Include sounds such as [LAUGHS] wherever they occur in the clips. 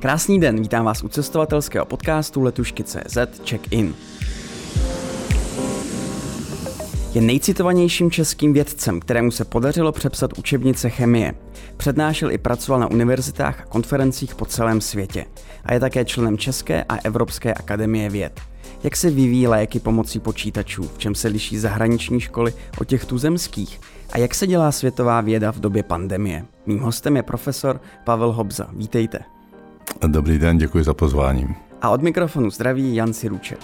Krásný den, vítám vás u cestovatelského podcastu Letušky.cz Check-in. Je nejcitovanějším českým vědcem, kterému se podařilo přepsat učebnice chemie. Přednášel i pracoval na univerzitách a konferencích po celém světě. A je také členem České a Evropské akademie věd. Jak se vyvíjí léky pomocí počítačů, v čem se liší zahraniční školy od těch tuzemských a jak se dělá světová věda v době pandemie. Mým hostem je profesor Pavel Hobza. Vítejte. Dobrý den, děkuji za pozvání. A od mikrofonu zdraví Jan Siruček.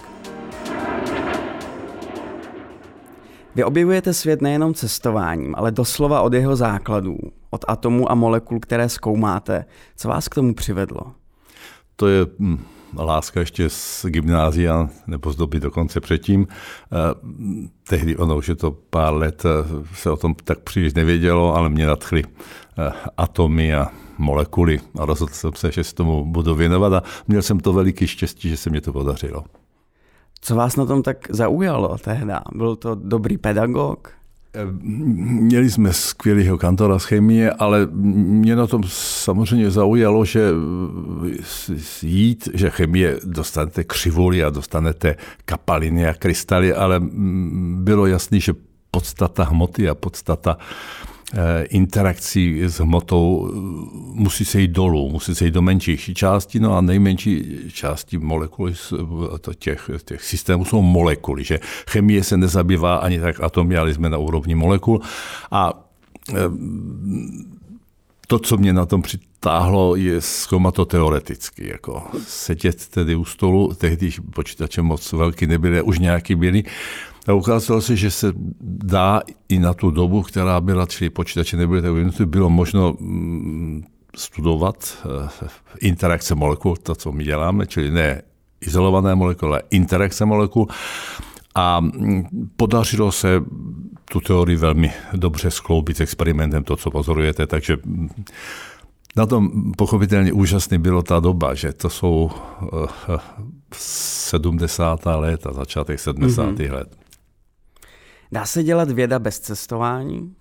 Vy objevujete svět nejenom cestováním, ale doslova od jeho základů, od atomů a molekul, které zkoumáte. Co vás k tomu přivedlo? To je hm, láska ještě z gymnázia, nebo z doby dokonce předtím. Eh, tehdy, ono už je to pár let, eh, se o tom tak příliš nevědělo, ale mě nadchly eh, atomy a molekuly a rozhodl jsem se, že se tomu budu věnovat a měl jsem to veliký štěstí, že se mě to podařilo. Co vás na tom tak zaujalo tehdy? Byl to dobrý pedagog? Měli jsme skvělého kantora z chemie, ale mě na tom samozřejmě zaujalo, že jít, že chemie dostanete křivuli a dostanete kapaliny a krystaly, ale bylo jasný, že podstata hmoty a podstata Eh, interakcí s hmotou eh, musí se jít dolů, musí se jít do menších částí, no a nejmenší části molekuly eh, těch, těch systémů jsou molekuly, že chemie se nezabývá ani tak atomy, ale jsme na úrovni molekul a to, co mě na tom přitáhlo, je zkoumat to teoreticky. Jako sedět tedy u stolu, tehdy počítače moc velký nebyly, už nějaký byly, a ukázalo se, že se dá i na tu dobu, která byla, čili počítače nebyly tak vyvinuty, bylo možno mm, studovat eh, interakce molekul, to, co my děláme, čili ne izolované molekuly, ale interakce molekul. A mm, podařilo se tu teorii velmi dobře skloubit s experimentem, to, co pozorujete, takže mm, na tom pochopitelně úžasný bylo ta doba, že to jsou 70. Eh, let a začátek 70. Mm-hmm. let. Dá se dělat věda bez cestování?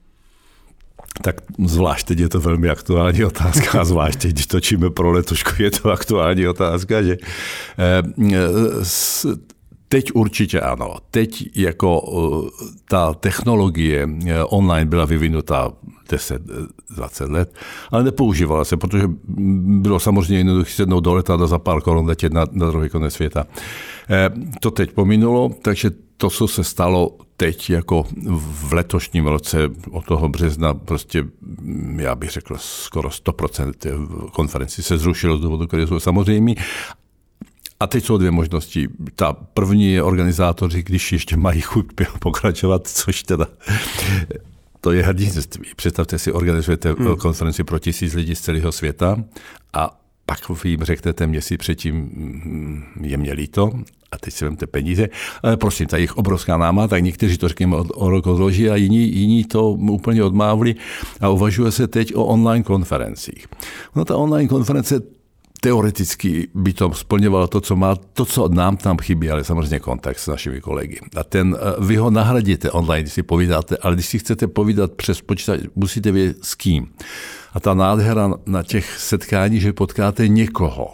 Tak zvlášť teď je to velmi aktuální [LAUGHS] otázka, a zvlášť teď, když točíme pro letušku, je to aktuální otázka, že eh, Teď určitě ano. Teď jako eh, ta technologie eh, online byla vyvinuta 10-20 let, ale nepoužívala se, protože bylo samozřejmě jednoduché sednout do letadla za pár korun letět na, na druhý konec světa. To teď pominulo, takže to, co se stalo teď jako v letošním roce od toho března prostě, já bych řekl, skoro 100% konferenci se zrušilo z důvodu, které jsou samozřejmě. A teď jsou dvě možnosti. Ta první je organizátoři, když ještě mají chuť [LAUGHS] pokračovat, což teda to je hrdinství. Představte si, organizujete hmm. konferenci pro tisíc lidí z celého světa a pak jim řeknete měsíc předtím, mm, je mě líto, a teď si vemte peníze, ale prosím, ta jich obrovská náma, tak někteří to řekněme o, o rok odloží a jiní, jiní to úplně odmávli a uvažuje se teď o online konferencích. No ta online konference teoreticky by to splňovalo to, co má, to, co nám tam chybí, ale samozřejmě kontakt s našimi kolegy. A ten, eh, vy ho nahradíte online, když si povídáte, ale když si chcete povídat přes počítač, musíte vědět s kým. A ta nádhera na těch setkáních, že potkáte někoho,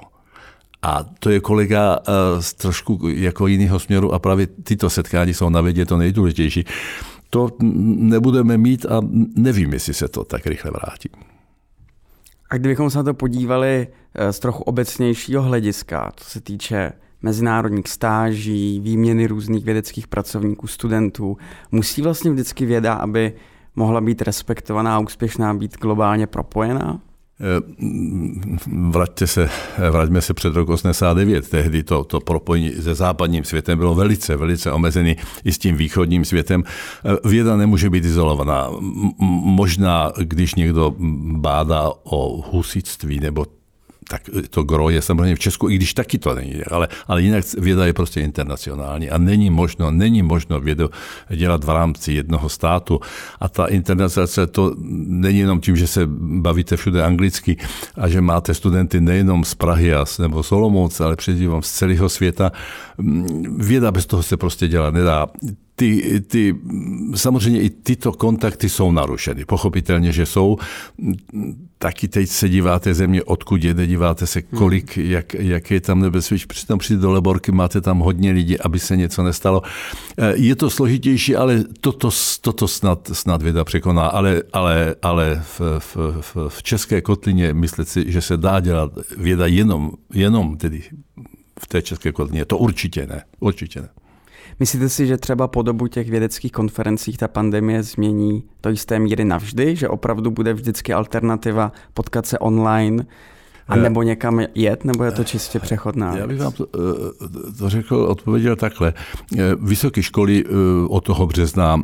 a to je kolega eh, z trošku jako jiného směru a právě tyto setkání jsou na vědě to nejdůležitější. To nebudeme mít a nevím, jestli se to tak rychle vrátí. A kdybychom se na to podívali eh, z trochu obecnějšího hlediska, co se týče mezinárodních stáží, výměny různých vědeckých pracovníků, studentů, musí vlastně vždycky věda, aby mohla být respektovaná úspěšná, být globálně propojená? Eh, vraťte se, vraťme se před rok 89. Tehdy to, to propojení se západním světem bylo velice, velice omezený i s tím východním světem. Eh, věda nemůže být izolovaná. Možná, když někdo bádá o husitství nebo tak to gro je samozřejmě v Česku, i když taky to není, ale, ale jinak věda je prostě internacionální a není možno, není možno vědu dělat v rámci jednoho státu a ta internacionalizace to není jenom tím, že se bavíte všude anglicky a že máte studenty nejenom z Prahy a nebo Solomouce, ale především z celého světa. Věda bez toho se prostě dělat nedá ty, ty, samozřejmě i tyto kontakty jsou narušeny. Pochopitelně, že jsou taky teď se díváte země, odkud jede, díváte se, kolik, hmm. jak, jak je tam nebezpečí. Přitom přijde do Leborky, máte tam hodně lidí, aby se něco nestalo. Eh, je to složitější, ale toto, toto snad, snad věda překoná. Ale, ale, ale v, v, v, v České kotlině myslet si, že se dá dělat věda jenom, jenom tedy v té České kotlině, to určitě ne. Určitě ne. Myslíte si, že třeba po dobu těch vědeckých konferencích ta pandemie změní do jisté míry navždy, že opravdu bude vždycky alternativa potkat se online a eh, nebo někam jet, nebo je to čistě přechodná? Já bych vám to, eh, to řekl, odpověděl takhle. Eh, vysoké školy od toho března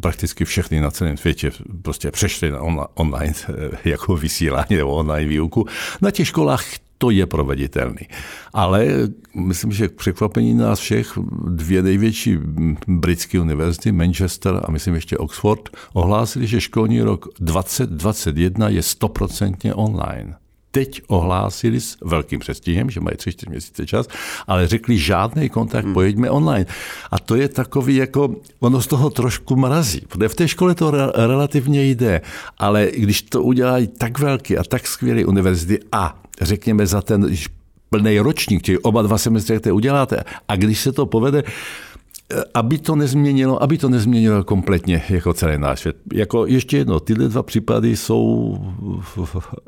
prakticky všechny na celém světě prostě přešly na online [LAUGHS] jako vysílání nebo online výuku. Na těch školách to je proveditelný. Ale myslím, že k překvapení nás všech dvě největší britské univerzity, Manchester a myslím ještě Oxford, ohlásili, že školní rok 2021 je stoprocentně online teď ohlásili s velkým přestihem, že mají tři, čtyři měsíce čas, ale řekli žádný kontakt, hmm. pojďme online. A to je takový jako, ono z toho trošku mrazí, protože v té škole to re, relativně jde, ale když to udělají tak velký a tak skvělý univerzity a řekněme za ten plný ročník, či oba dva semestry, které uděláte, a když se to povede, aby to nezměnilo, aby to nezměnilo kompletně jako celý náš svět. Jako ještě jedno, tyhle dva případy jsou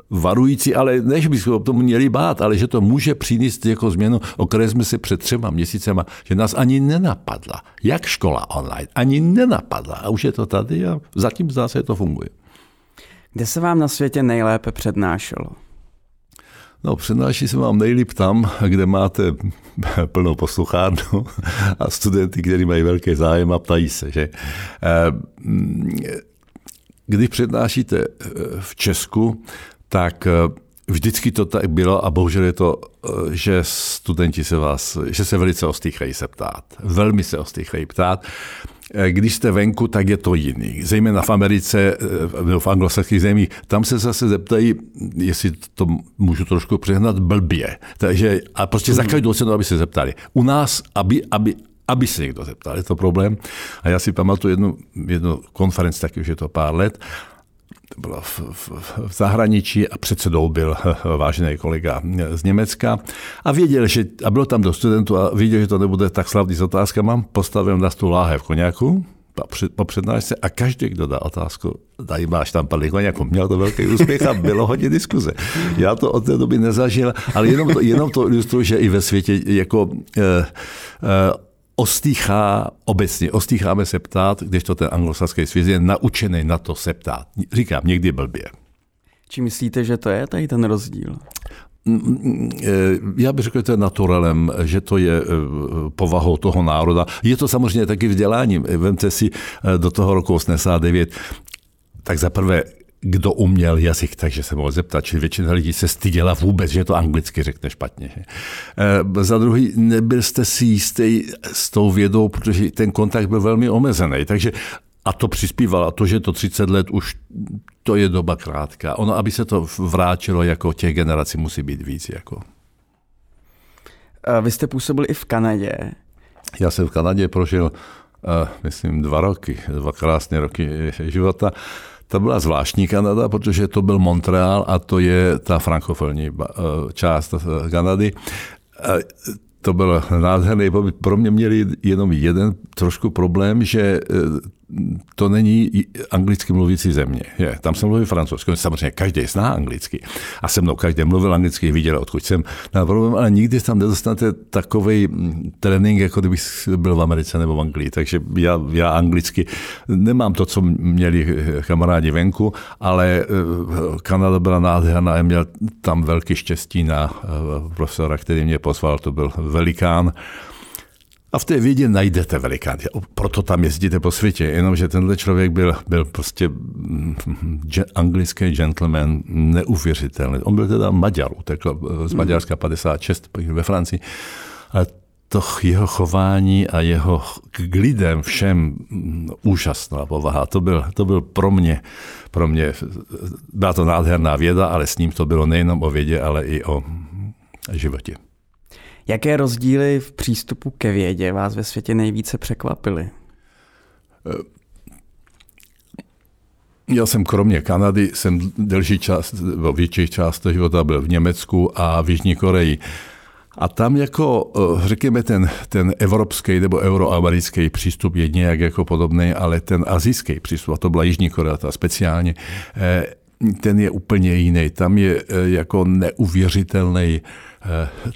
varující, ale než bychom o tom měli bát, ale že to může přinést jako změnu, o které jsme si před třema měsícema, že nás ani nenapadla. Jak škola online, ani nenapadla. A už je to tady a zatím zase to funguje. Kde se vám na světě nejlépe přednášelo? No, přednáší se vám nejlíp tam, kde máte [LAUGHS] plnou posluchárnu a studenty, kteří mají velký zájem a ptají se. Že? Eh, když přednášíte eh, v Česku, tak eh, vždycky to tak bylo a bohužel je to, že studenti se vás, že se velice ostýchají se ptát. Velmi se ostýchají ptát. Eh, když jste venku, tak je to jiný. Zejména v Americe eh, v anglosaských zemích, tam se zase zeptají, jestli to můžu trošku přehnat, blbě. Takže, a prostě za hmm. každou cenu, aby se zeptali. U nás, aby, aby, aby se někdo zeptal, je to problém. A já si pamatuju jednu, jednu konferenci, taky už je to pár let, to bylo v, v, v zahraničí a předsedou byl [LAUGHS] vážený kolega z Německa a věděl, že, a bylo tam do studentů a věděl, že to nebude tak slavný s otázkama, postavil na stůl láhev koněku, po přednášce a každý, kdo dá otázku, tady máš tam padlý koněku, měl to velký úspěch a bylo hodně diskuze. Já to od té doby nezažil, ale jenom to, jenom to ilustruje, že i ve světě jako eh, eh, ostýchá obecně, ostýcháme se ptát, když to ten anglosaský svět je naučený na to se ptát. Říkám, někdy blbě. Či myslíte, že to je tady ten rozdíl? Mm, mm, eh, já bych řekl, že to je naturalem, že to je eh, povahou toho národa. Je to samozřejmě taky vzděláním. Vemte si eh, do toho roku 89, tak za prvé kdo uměl jazyk, takže se mohl zeptat, či většina lidí se styděla vůbec, že to anglicky řekne špatně. E, za druhý, nebyl jste si jistý s tou vědou, protože ten kontakt byl velmi omezený, takže a to přispívalo. A to, že to 30 let už, to je doba krátká. Ono, aby se to vrátilo jako těch generací, musí být víc. Jako. Vy jste působil i v Kanadě. Já jsem v Kanadě prožil, uh, myslím, dva roky, dva krásné roky života. To byla zvláštní Kanada, protože to byl Montreal a to je ta frankofonní eh, část eh, Kanady. To byl nádherný Pro mě měli jenom jeden trošku problém, že eh, to není anglicky mluvící země. Je, tam se mluví francouzsky. Samozřejmě každý zná anglicky. A se mnou každý mluvil anglicky, viděl, odkud jsem. Na problém, ale nikdy tam nedostanete takový mm, trénink, jako kdybych byl v Americe nebo v Anglii. Takže já, já anglicky nemám to, co měli kamarádi venku, ale eh, Kanada byla nádherná a měl tam velký štěstí na eh, profesora, který mě pozval, to byl velikán. A v té vědě najdete velikán. Proto tam jezdíte po světě. Jenomže tenhle člověk byl, byl prostě mm, anglický gentleman neuvěřitelný. On byl teda Maďar, utekl eh, z Maďarska 56 ve Francii. Ale to jeho chování a jeho k lidem všem mm, úžasná povaha. To byl, to byl pro mě, pro mě, byla to nádherná věda, ale s ním to bylo nejenom o vědě, ale i o životě. Jaké rozdíly v přístupu ke vědě vás ve světě nejvíce překvapily? já jsem kromě Kanady, jsem delší část, větší část života byl v Německu a v Jižní Koreji. A tam jako, eh, řekněme, ten, ten evropský nebo euroamerický přístup je nějak jako podobný, ale ten azijský přístup, a to byla Jižní Korea ta speciálně, eh, ten je úplně jiný. Tam je eh, jako neuvěřitelný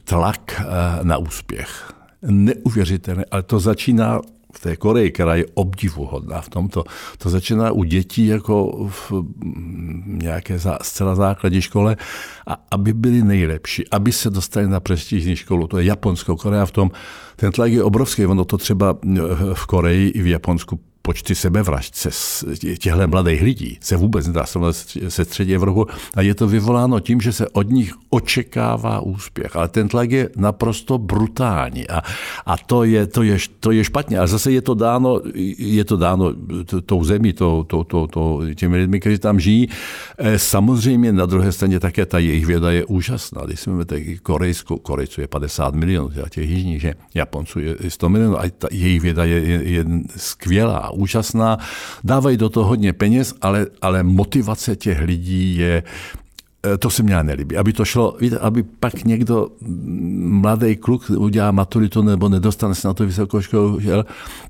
tlak na úspěch. Neuvěřitelný, ale to začíná v té Koreji, která je obdivuhodná v tomto, to začíná u dětí jako v nějaké zá, zcela základní škole, a aby byli nejlepší, aby se dostali na prestižní školu. To je Japonsko, Korea v tom, ten tlak je obrovský, ono to třeba v Koreji i v Japonsku počty sebevražd se, těchto mladých lidí se vůbec nedá srovnat se střední Evropou a je to vyvoláno tím, že se od nich očekává úspěch. Ale ten tlak je naprosto brutální a, a to, je, to, je, to je špatně. A zase je to dáno, je to dáno tou zemí, to, to, to, to, těmi lidmi, kteří tam žijí. E, samozřejmě na druhé straně také ta jejich věda je úžasná. Když jsme taky Korejskou, Korejců je 50 milionů, těch jižních, že Japonců je 100 milionů a ta jejich věda je, je, je skvělá úžasná, dávají do toho hodně peněz, ale, ale motivace těch lidí je, eh, to se mě nelíbí. Aby to šlo, víte, aby pak někdo, mm, mladý kluk, udělá maturitu nebo nedostane se na to vysokou školu,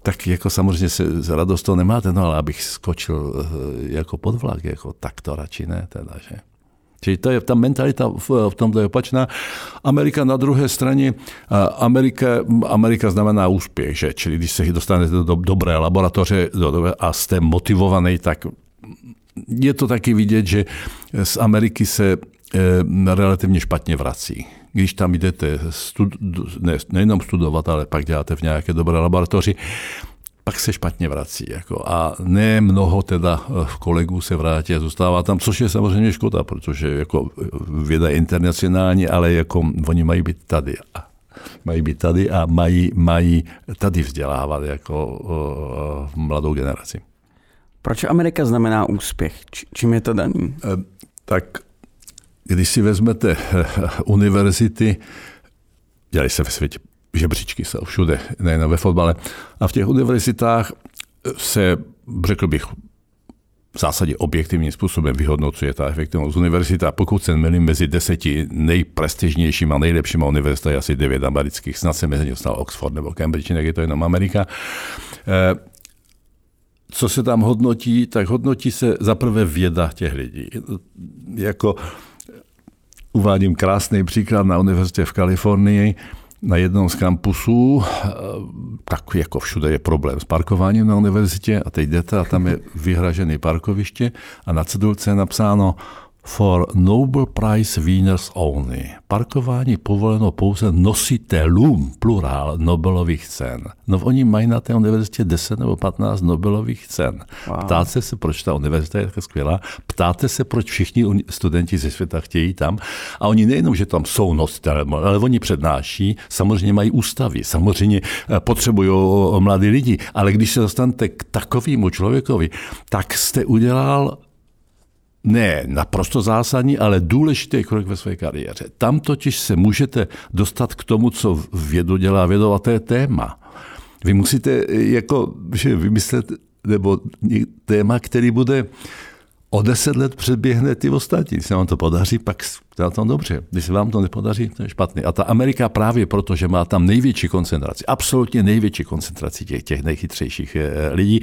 tak jako samozřejmě se z radost to nemáte, no ale abych skočil eh, jako pod vlak, jako tak to radši ne, teda, že? Čili to je, ta mentalita v, v tomto je opačná. Amerika na druhé straně, Amerika, Amerika znamená úspěch, že? čili když se dostanete do, do dobré laboratoře a jste motivovaný, tak je to taky vidět, že z Ameriky se e, relativně špatně vrací. Když tam jdete stud, ne, nejenom studovat, ale pak děláte v nějaké dobré laboratoři, pak se špatně vrací. Jako. A ne mnoho teda eh, kolegů se vrátí a zůstává tam, což je samozřejmě škoda, protože jako věda je internacionální, ale jako oni mají být tady. Mají být tady a mají, mají tady vzdělávat jako uh, mladou generaci. Proč Amerika znamená úspěch? Čím je to daný? Tak když si vezmete univerzity, dělají se ve světě žebříčky jsou všude, nejen ve fotbale. A v těch univerzitách se, řekl bych, v zásadě objektivním způsobem vyhodnocuje ta efektivnost univerzita. Pokud se milím mezi deseti nejprestižnějšími a nejlepšíma univerzita je asi devět amerických, snad se mezi ně Oxford nebo Cambridge, jak je to jenom Amerika. Eh, co se tam hodnotí, tak hodnotí se zaprvé věda těch lidí. Jako uvádím krásný příklad na univerzitě v Kalifornii, na jednom z kampusů, eh, tak jako všude je problém s parkováním na univerzitě a teď jdete a tam je vyhražené parkoviště a na cedulce je napsáno for Nobel Prize winners only. Parkování povoleno pouze nositelům, plurál, Nobelových cen. No oni mají na té univerzitě 10 nebo 15 Nobelových cen. Wow. Ptáte se, proč ta univerzita je tak skvělá, ptáte se, proč všichni studenti ze světa chtějí tam. A oni nejenom, že tam jsou nositelé, ale oni přednáší, samozřejmě mají ústavy, samozřejmě eh, potřebují mladí lidi, ale když se dostanete k takovému člověkovi, tak jste udělal ne naprosto zásadní, ale důležitý krok ve své kariéře. Tam totiž se můžete dostat k tomu, co vědu dělá vědou, a to je téma. Vy musíte jako, že vymyslet nebo téma, který bude o deset let předběhne ty ostatní. Když se vám to podaří, pak je to dobře. Když se vám to nepodaří, to je špatný. A ta Amerika právě proto, že má tam největší koncentraci, absolutně největší koncentraci těch, těch nejchytřejších eh, lidí,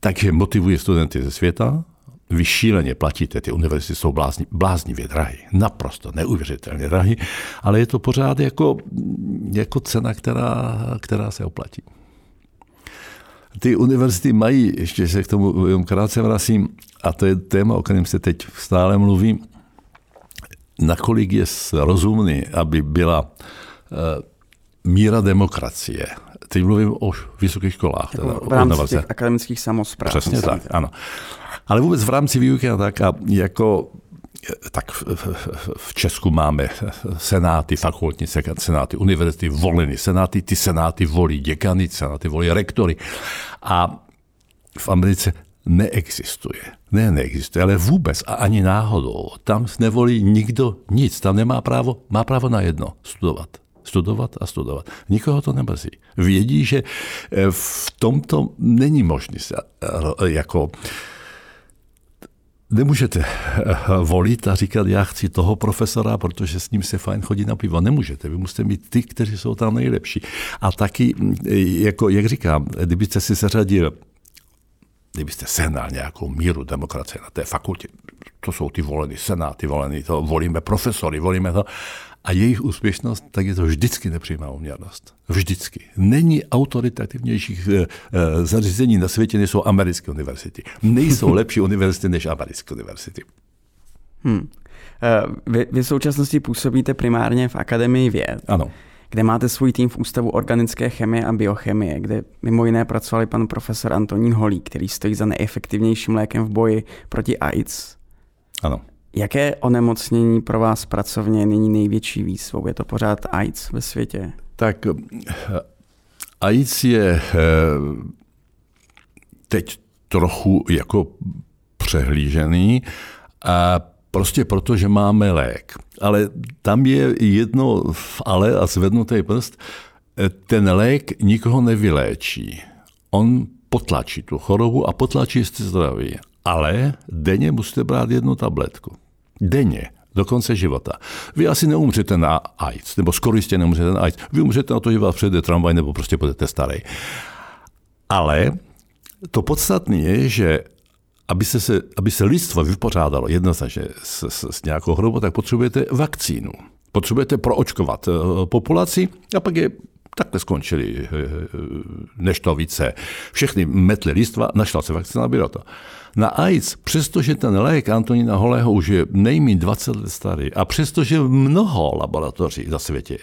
takže motivuje studenty ze světa, vy šíleně platíte, ty univerzity jsou blázni, bláznivě drahé, naprosto neuvěřitelně drahé, ale je to pořád jako, jako cena, která, která se oplatí. Ty univerzity mají, ještě se k tomu jenom krátce vracím, a to je téma, o kterém se teď stále mluví, nakolik je rozumný, aby byla uh, míra demokracie. Teď mluvím o vysokých školách. Jako v rámci těch akademických samozpráv. Přesně tak, ano. Ale vůbec v rámci výuky a tak, a jako tak v Česku máme senáty, fakultní senáty, univerzity voleny senáty, ty senáty volí děkany, senáty volí rektory. A v Americe neexistuje. Ne, neexistuje, ale vůbec a ani náhodou. Tam nevolí nikdo nic, tam nemá právo, má právo na jedno, studovat. Studovat a studovat. Nikoho to nemrzí. Vědí, že v tomto není možné jako nemůžete eh, volit a říkat, já chci toho profesora, protože s ním se fajn chodí na pivo. Nemůžete, vy musíte mít ty, kteří jsou tam nejlepší. A taky, jako, jak říkám, kdybyste si zařadil kdybyste sehnal nějakou míru demokracie na té fakultě, to jsou ty volený senáty, volený to, volíme profesory, volíme to, a jejich úspěšnost, tak je to vždycky nepřímá uměrnost. Vždycky. Není autoritativnějších e, e, zařízení na světě, než jsou americké univerzity. Nejsou [LAUGHS] lepší univerzity než americké univerzity. Hmm. Vy, vy v současnosti působíte primárně v Akademii věd. Ano kde máte svůj tým v Ústavu organické chemie a biochemie, kde mimo jiné pracovali pan profesor Antonín Holý, který stojí za neefektivnějším lékem v boji proti AIDS. Ano. Jaké onemocnění pro vás pracovně není největší výzvou? Je to pořád AIDS ve světě? Tak AIDS je eh, teď trochu jako přehlížený a prostě proto, že máme lék. Ale tam je jedno ale a zvednutý prst, eh, ten lék nikoho nevyléčí. On potlačí tu chorobu a potlačí jste zdraví. Ale denně musíte brát jednu tabletku. Denně do konce života. Vy asi neumřete na AIDS, nebo skoro jistě neumřete na AIDS. Vy umřete na to, že vás přijde tramvaj, nebo prostě budete starý. Ale to podstatné je, že aby se, se, aby se lidstvo vypořádalo jednoznačně s, s, s nějakou hrobou, tak potřebujete vakcínu. Potřebujete proočkovat eh, populaci a pak je takhle skončili eh, neštovice. Všechny metly listva, našla se vakcína, bylo to. Na AIDS, přestože ten lék Antonína Holého už je nejméně 20 let starý a přestože mnoho laboratoří na světě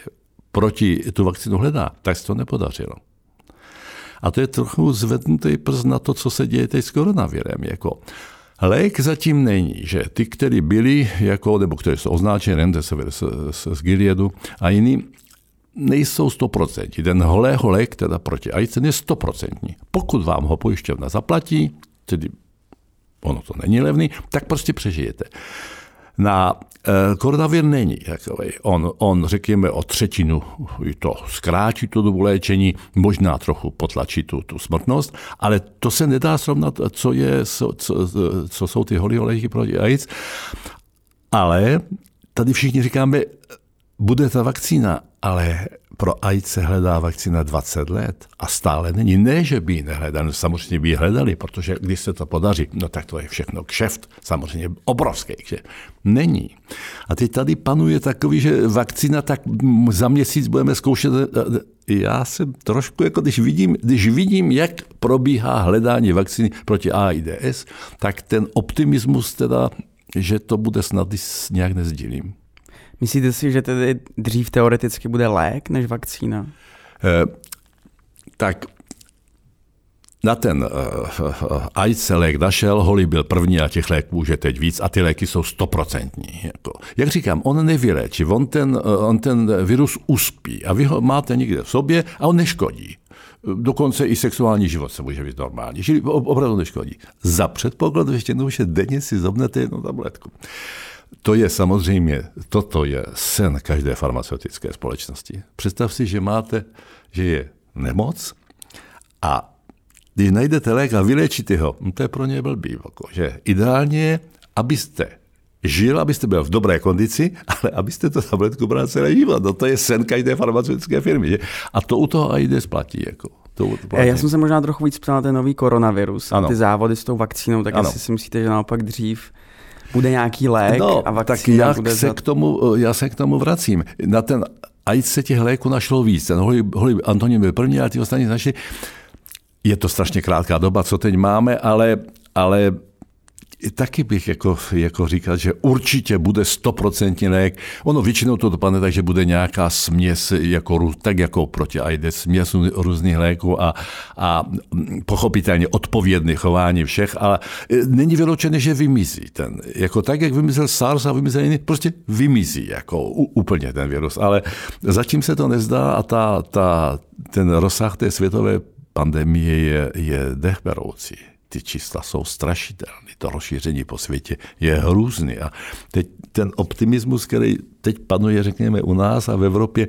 proti tu vakcínu hledá, tak se to nepodařilo. A to je trochu zvednutý prst na to, co se děje teď s koronavirem. Jako. Lék zatím není, že ty, kteří byli, jako, nebo kteří jsou označeni Remdesivir z, z, z a jiný, nejsou 100%. Ten holého lék teda proti AIDS je 100%. Pokud vám ho pojišťovna zaplatí, tedy ono to není levný, tak prostě přežijete. Na e, koronavir není takový. On, on, řekněme, o třetinu to zkrátí tu dobu léčení, možná trochu potlačí tu, tu smrtnost, ale to se nedá srovnat, co, je, co, co, co jsou ty holý léky proti AIDS. Ale tady všichni říkáme, bude ta vakcína, ale pro AIDS se hledá vakcína 20 let a stále není. Ne, že by ji nehledali, samozřejmě by ji hledali, protože když se to podaří, no tak to je všechno kšeft, samozřejmě obrovský kšeft. Není. A teď tady panuje takový, že vakcína tak za měsíc budeme zkoušet. Já jsem trošku, jako když vidím, když vidím, jak probíhá hledání vakcíny proti AIDS, tak ten optimismus teda, že to bude snad nějak nezdílím. Myslíte si, že tedy dřív teoreticky bude lék než vakcína? Eh, tak na ten uh, AIDS se lék našel, Holly byl první a těch léků je teď víc a ty léky jsou stoprocentní. Jako. Jak říkám, on nevyléčí, on ten, uh, on ten virus uspí a vy ho máte někde v sobě a on neškodí. Dokonce i sexuální život se může být normální, čili opravdu neškodí. Za jednou, že denně si zobnete jednu tabletku. Uh, to je samozřejmě, toto je sen každé farmaceutické společnosti. Představ si, že máte, že je nemoc a když najdete lék a vylečíte ho, no to je pro ně blbý. Jako, že ideálně je, abyste žil, abyste byl v dobré kondici, ale abyste to tabletku bral celý život. No to je sen každé farmaceutické firmy. Že? A to u toho AIDS platí. Jako. To platí. Já jsem se možná trochu víc ptal na ten nový koronavirus, ano. ty závody s tou vakcínou, tak ano. jestli si myslíte, že naopak dřív bude nějaký lék no, a tak já bude se, za... k tomu, já se k tomu vracím. Na ten AIDS se těch léků našlo víc. Ten Holly, Holly Antonín byl první, ale ty ostatní našli. Je to strašně krátká doba, co teď máme, ale, ale taky bych jako, jako říkal, že určitě bude stoprocentní lék. Ono většinou to dopadne tak, že bude nějaká směs, jako, tak jako proti AIDS, směs různých léků a, a pochopitelně odpovědné chování všech, ale e, není vyloučené, že vymizí ten. Jako tak, jak vymizel SARS a vymizel jiný, prostě vymizí jako úplně ten virus. Ale zatím se to nezdá a ta, ta, ten rozsah té světové pandemie je, je dechberoucí. Ty čísla jsou strašitelné. To rozšíření po světě je hrůzný. A teď ten optimismus, který teď panuje, řekněme, u nás a v Evropě,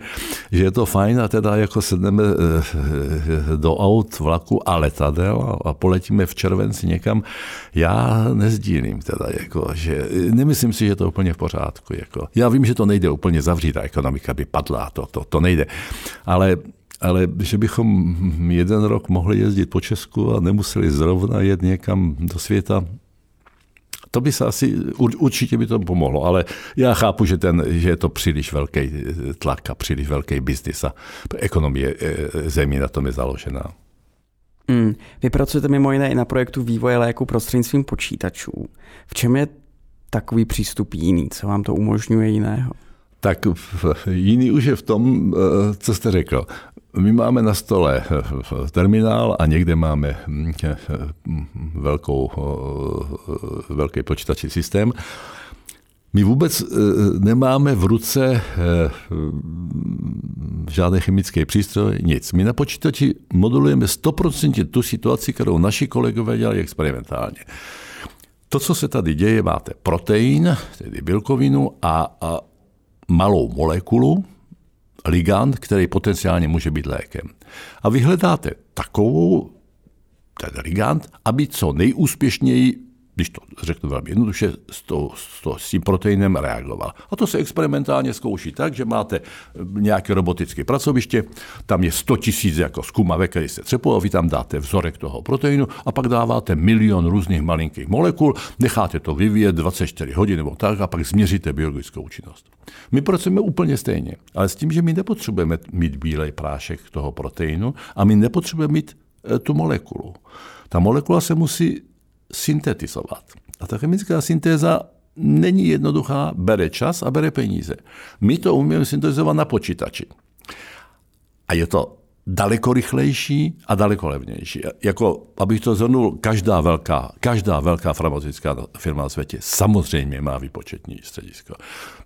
že je to fajn a teda jako sedneme eh, do aut, vlaku a letadel a poletíme v červenci někam, já nezdílím teda, jako, že nemyslím si, že to je úplně v pořádku. Jako. Já vím, že to nejde úplně zavřít, ta ekonomika by padla, to, to, to nejde. Ale ale že bychom jeden rok mohli jezdit po Česku a nemuseli zrovna jet někam do světa, to by se asi, určitě by to pomohlo, ale já chápu, že, ten, že je to příliš velký tlak a příliš velký biznis a ekonomie e, zemí na tom je založená. Hmm. Vy pracujete mimo jiné i na projektu vývoje léku prostřednictvím počítačů. V čem je takový přístup jiný? Co vám to umožňuje jiného? Tak jiný už je v tom, e, co jste řekl. My máme na stole eh, terminál a někde máme hm, eh, velkou, eh, velký počítačí systém. My vůbec nemáme v ruce žádné chemické přístroje, nic. My na počítači modulujeme 100% tu situaci, kterou naši kolegové dělají experimentálně. To, co se tady děje, máte protein, tedy bílkovinu a, a malou molekulu, ligand, který potenciálně může být lékem. A vy hledáte takovou ten ligand, aby co nejúspěšněji když to řeknu velmi jednoduše, s, to, s, to, s tím proteinem reagoval. A to se experimentálně zkouší tak, že máte nějaké robotické pracoviště, tam je 100 tisíc jako zkumavek, který se třepou, a vy tam dáte vzorek toho proteinu a pak dáváte milion různých malinkých molekul, necháte to vyvíjet 24 hodin nebo tak a pak změříte biologickou činnost. My pracujeme úplně stejně, ale s tím, že my nepotřebujeme mít bílej prášek toho proteinu a my nepotřebujeme mít eh, tu molekulu. Ta molekula se musí syntetizovat. A ta chemická syntéza není jednoduchá, bere čas a bere peníze. My to umíme syntetizovat na počítači. A je to daleko rychlejší a daleko levnější. Jako, abych to zhrnul, každá velká, každá velká farmaceutická firma na světě samozřejmě má výpočetní středisko.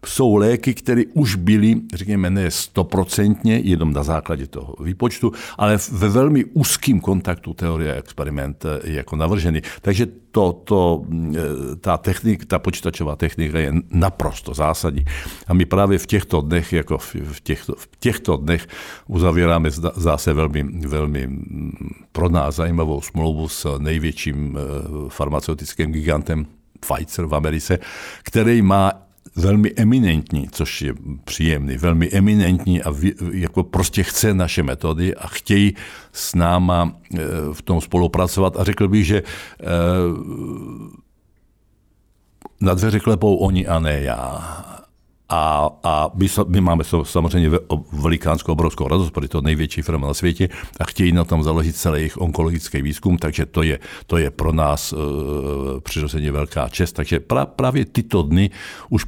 Jsou léky, které už byly, řekněme, ne stoprocentně, jenom na základě toho výpočtu, ale ve velmi úzkém kontaktu teorie a experiment je jako navržený. Takže to, to, e, ta, technik, ta počítačová technika je naprosto zásadní. A my právě v těchto dnech, jako v těchto, v těchto dnech uzavíráme zase velmi, velmi pro nás zajímavou smlouvu s největším e, farmaceutickým gigantem Pfizer v Americe, který má velmi eminentní, což je příjemný, velmi eminentní a jako prostě chce naše metody a chtějí s náma e, v tom spolupracovat a řekl bych, že e, na dveře klepou oni a ne já. A, a my, my máme samozřejmě velikánskou obrovskou radost, protože to největší firma na světě a chtějí na tom založit celý jejich onkologický výzkum, takže to je, to je pro nás uh, přirozeně velká čest. Takže pra, právě tyto dny už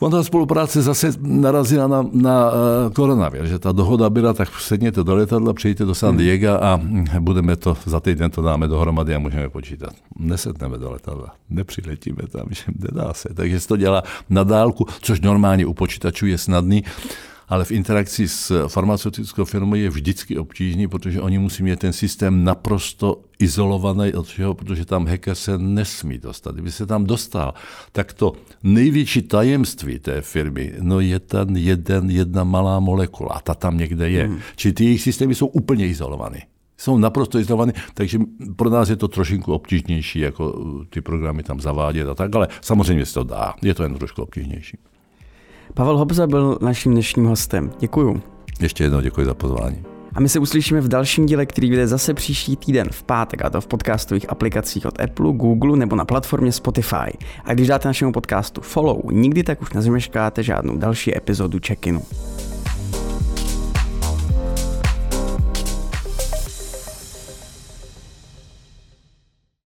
On ta spolupráce zase narazila na, na uh, koronavir, že ta dohoda byla, tak sedněte do letadla, přijďte do San Diego a budeme to, za týden to dáme dohromady a můžeme počítat. Nesedneme do letadla, nepřiletíme tam, že nedá se. Takže se to dělá na dálku, což normálně u počítačů je snadný ale v interakci s farmaceutickou firmou je vždycky obtížný, protože oni musí mít ten systém naprosto izolovaný od všeho, protože tam hacker se nesmí dostat. Kdyby se tam dostal, tak to největší tajemství té firmy, no je ten jeden, jedna malá molekula a ta tam někde je. Hmm. Čili ty jejich systémy jsou úplně izolované jsou naprosto izolované, takže pro nás je to trošinku obtížnější, jako ty programy tam zavádět a tak, ale samozřejmě se to dá, je to jen trošku obtížnější. Pavel Hobza byl naším dnešním hostem. Děkuju. Ještě jednou děkuji za pozvání. A my se uslyšíme v dalším díle, který vyjde zase příští týden v pátek, a to v podcastových aplikacích od Apple, Google nebo na platformě Spotify. A když dáte našemu podcastu follow, nikdy tak už nezmeškáte žádnou další epizodu check-inu.